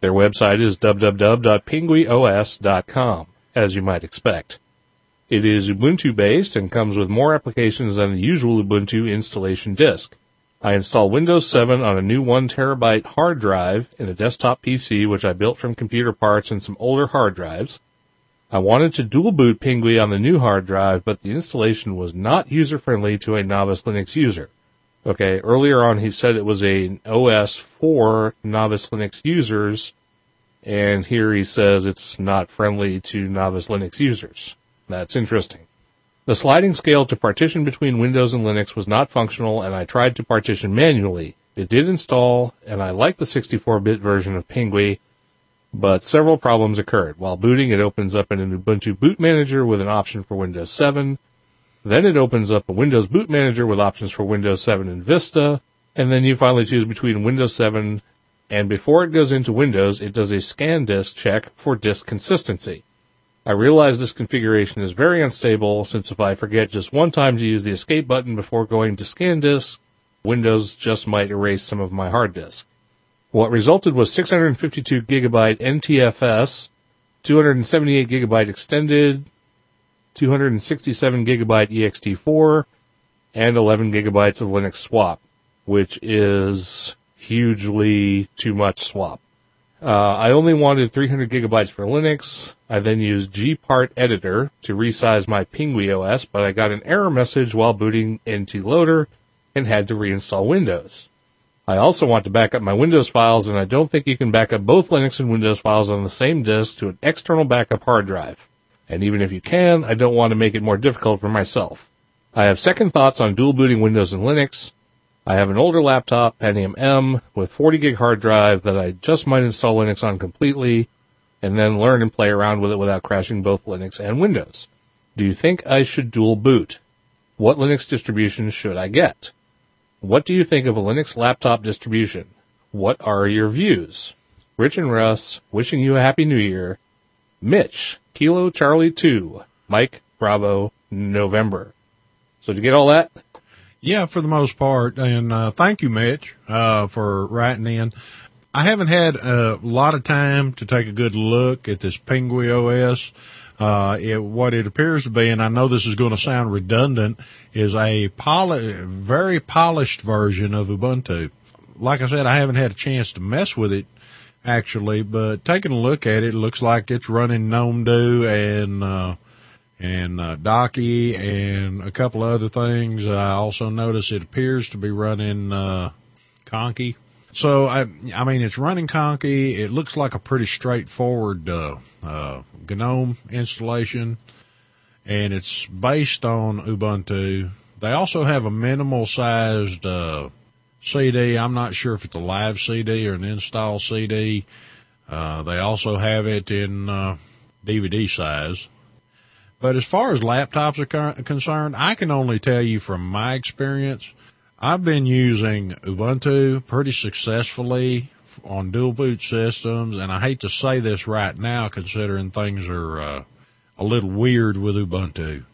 Their website is www.pinguios.com, as you might expect. It is Ubuntu based and comes with more applications than the usual Ubuntu installation disk. I installed Windows 7 on a new 1 terabyte hard drive in a desktop PC which I built from computer parts and some older hard drives. I wanted to dual boot Pingui on the new hard drive, but the installation was not user friendly to a novice Linux user. Okay, earlier on he said it was a OS for novice Linux users, and here he says it's not friendly to novice Linux users. That's interesting. The sliding scale to partition between Windows and Linux was not functional, and I tried to partition manually. It did install, and I like the 64-bit version of Pingui, but several problems occurred. While booting, it opens up in an Ubuntu Boot Manager with an option for Windows 7. Then it opens up a Windows Boot Manager with options for Windows 7 and Vista. And then you finally choose between Windows 7 and before it goes into Windows, it does a scan disk check for disk consistency. I realize this configuration is very unstable since if I forget just one time to use the escape button before going to scan disk, Windows just might erase some of my hard disk. What resulted was 652 gigabyte NTFS, 278 gigabyte extended, 267 gigabyte ext4, and 11 gigabytes of Linux swap, which is hugely too much swap. Uh, I only wanted 300 gigabytes for Linux. I then used Gpart Editor to resize my Pingui OS, but I got an error message while booting NT Loader and had to reinstall Windows. I also want to back up my Windows files, and I don't think you can back up both Linux and Windows files on the same disk to an external backup hard drive. And even if you can, I don't want to make it more difficult for myself. I have second thoughts on dual booting Windows and Linux. I have an older laptop, Pentium M, with 40 gig hard drive that I just might install Linux on completely, and then learn and play around with it without crashing both Linux and Windows. Do you think I should dual boot? What Linux distribution should I get? What do you think of a Linux laptop distribution? What are your views? Rich and Russ, wishing you a happy new year. Mitch, Kilo Charlie 2, Mike, Bravo, November. So did you get all that? Yeah, for the most part. And uh, thank you, Mitch, uh, for writing in. I haven't had a lot of time to take a good look at this Penguin OS. Uh, it, what it appears to be, and I know this is going to sound redundant, is a poli- very polished version of Ubuntu. Like I said, I haven't had a chance to mess with it actually, but taking a look at it, it looks like it's running GNOME-DO and, uh, and uh, Docky and a couple of other things. I also notice it appears to be running uh, Conky. So I, I mean, it's running Conky. It looks like a pretty straightforward uh, uh, GNOME installation, and it's based on Ubuntu. They also have a minimal sized uh, CD. I'm not sure if it's a live CD or an install CD. Uh, they also have it in uh, DVD size. But as far as laptops are con- concerned, I can only tell you from my experience, I've been using Ubuntu pretty successfully on dual boot systems, and I hate to say this right now considering things are uh, a little weird with Ubuntu.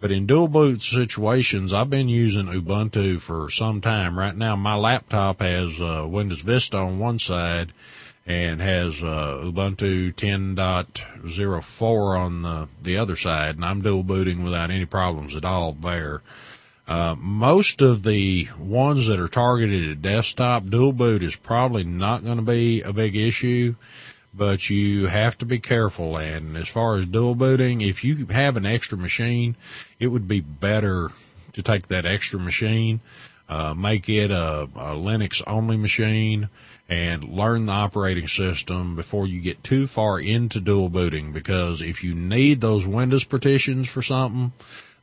But in dual boot situations, I've been using Ubuntu for some time. Right now, my laptop has uh, Windows Vista on one side and has uh, Ubuntu 10.04 on the, the other side, and I'm dual booting without any problems at all there. Uh, most of the ones that are targeted at desktop, dual boot is probably not going to be a big issue, but you have to be careful. And as far as dual booting, if you have an extra machine, it would be better to take that extra machine, uh, make it a, a Linux only machine and learn the operating system before you get too far into dual booting because if you need those Windows partitions for something,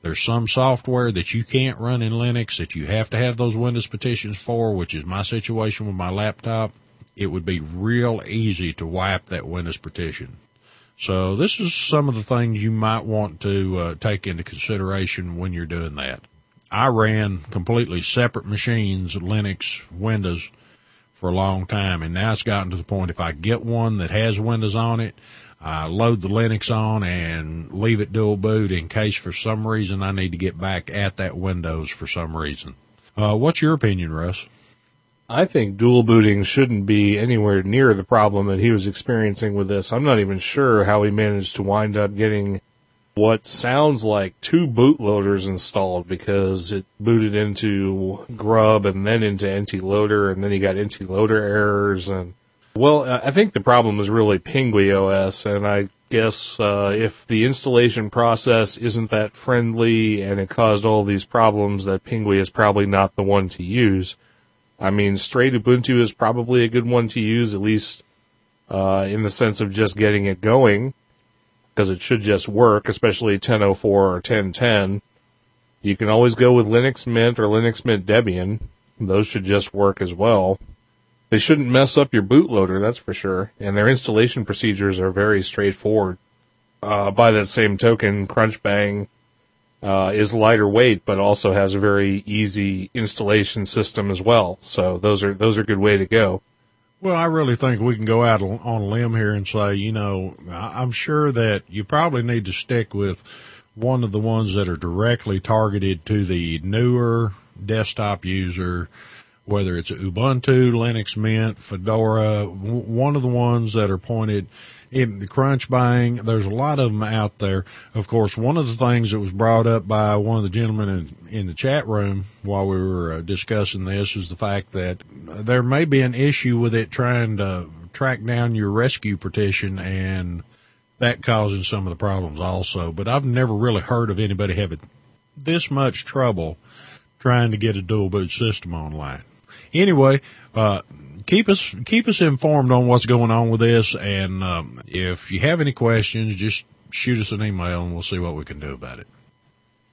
there's some software that you can't run in Linux that you have to have those Windows partitions for, which is my situation with my laptop. It would be real easy to wipe that Windows partition. So this is some of the things you might want to uh, take into consideration when you're doing that. I ran completely separate machines, Linux, Windows, for a long time, and now it's gotten to the point if I get one that has Windows on it, I load the Linux on and leave it dual boot in case for some reason I need to get back at that Windows for some reason. Uh, what's your opinion, Russ? I think dual booting shouldn't be anywhere near the problem that he was experiencing with this. I'm not even sure how he managed to wind up getting what sounds like two bootloaders installed because it booted into Grub and then into NT Loader and then he got NT Loader errors and well, I think the problem is really Pingui OS and I guess uh, if the installation process isn't that friendly and it caused all these problems that Pingui is probably not the one to use. I mean, straight Ubuntu is probably a good one to use, at least uh, in the sense of just getting it going because it should just work, especially 1004 or 1010. You can always go with Linux Mint or Linux Mint Debian. Those should just work as well. They shouldn't mess up your bootloader, that's for sure. And their installation procedures are very straightforward. Uh, by that same token, Crunchbang uh, is lighter weight, but also has a very easy installation system as well. So those are those are a good way to go. Well, I really think we can go out on a limb here and say, you know, I'm sure that you probably need to stick with one of the ones that are directly targeted to the newer desktop user, whether it's Ubuntu, Linux Mint, Fedora, w- one of the ones that are pointed in the Crunchbang. There's a lot of them out there. Of course, one of the things that was brought up by one of the gentlemen in, in the chat room while we were uh, discussing this is the fact that there may be an issue with it trying to track down your rescue partition and that causing some of the problems also. But I've never really heard of anybody having this much trouble trying to get a dual boot system online. Anyway, uh, keep us keep us informed on what's going on with this, and um, if you have any questions, just shoot us an email, and we'll see what we can do about it.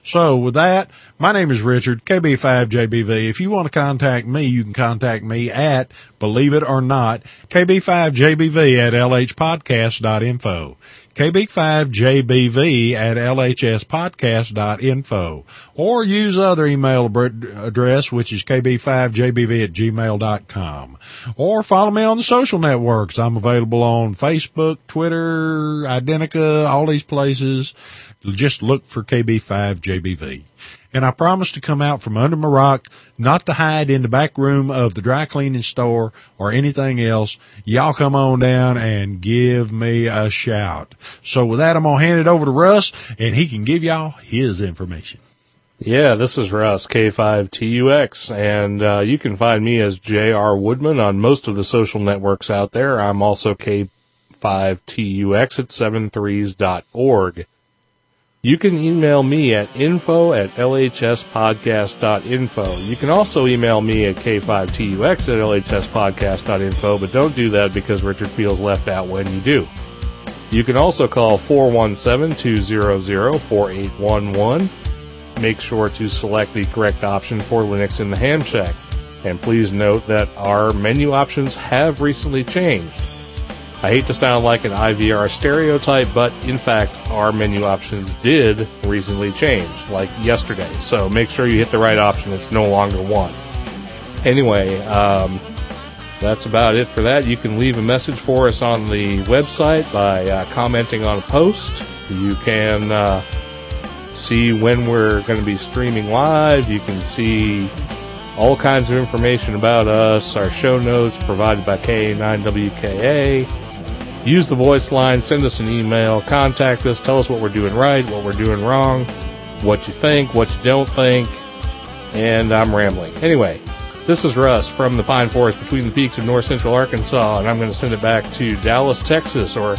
So with that, my name is Richard, KB5JBV. If you want to contact me, you can contact me at, believe it or not, KB5JBV at LHpodcast.info. KB5JBV at LHSpodcast.info. Or use other email address, which is KB5JBV at gmail.com. Or follow me on the social networks. I'm available on Facebook, Twitter, Identica, all these places. Just look for KB5JBV. And I promise to come out from under my rock, not to hide in the back room of the dry cleaning store or anything else. Y'all come on down and give me a shout. So with that, I'm going to hand it over to Russ and he can give y'all his information. Yeah, this is Russ, K5TUX, and uh, you can find me as J.R. Woodman on most of the social networks out there. I'm also K5TUX at 73s.org. You can email me at info at lhspodcast.info. You can also email me at k5tux at lhspodcast.info, but don't do that because Richard feels left out when you do. You can also call 417-200-4811. Make sure to select the correct option for Linux in the ham shack. And please note that our menu options have recently changed. I hate to sound like an IVR stereotype, but in fact, our menu options did recently change, like yesterday. So make sure you hit the right option. It's no longer one. Anyway, um, that's about it for that. You can leave a message for us on the website by uh, commenting on a post. You can uh, see when we're going to be streaming live. You can see all kinds of information about us, our show notes provided by K9WKA. Use the voice line, send us an email, contact us, tell us what we're doing right, what we're doing wrong, what you think, what you don't think, and I'm rambling. Anyway, this is Russ from the Pine Forest between the peaks of north central Arkansas, and I'm going to send it back to Dallas, Texas, or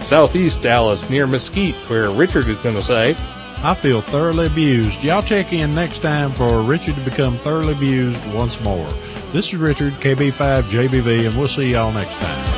southeast Dallas near Mesquite, where Richard is going to say, I feel thoroughly abused. Y'all check in next time for Richard to become thoroughly abused once more. This is Richard, KB5JBV, and we'll see y'all next time.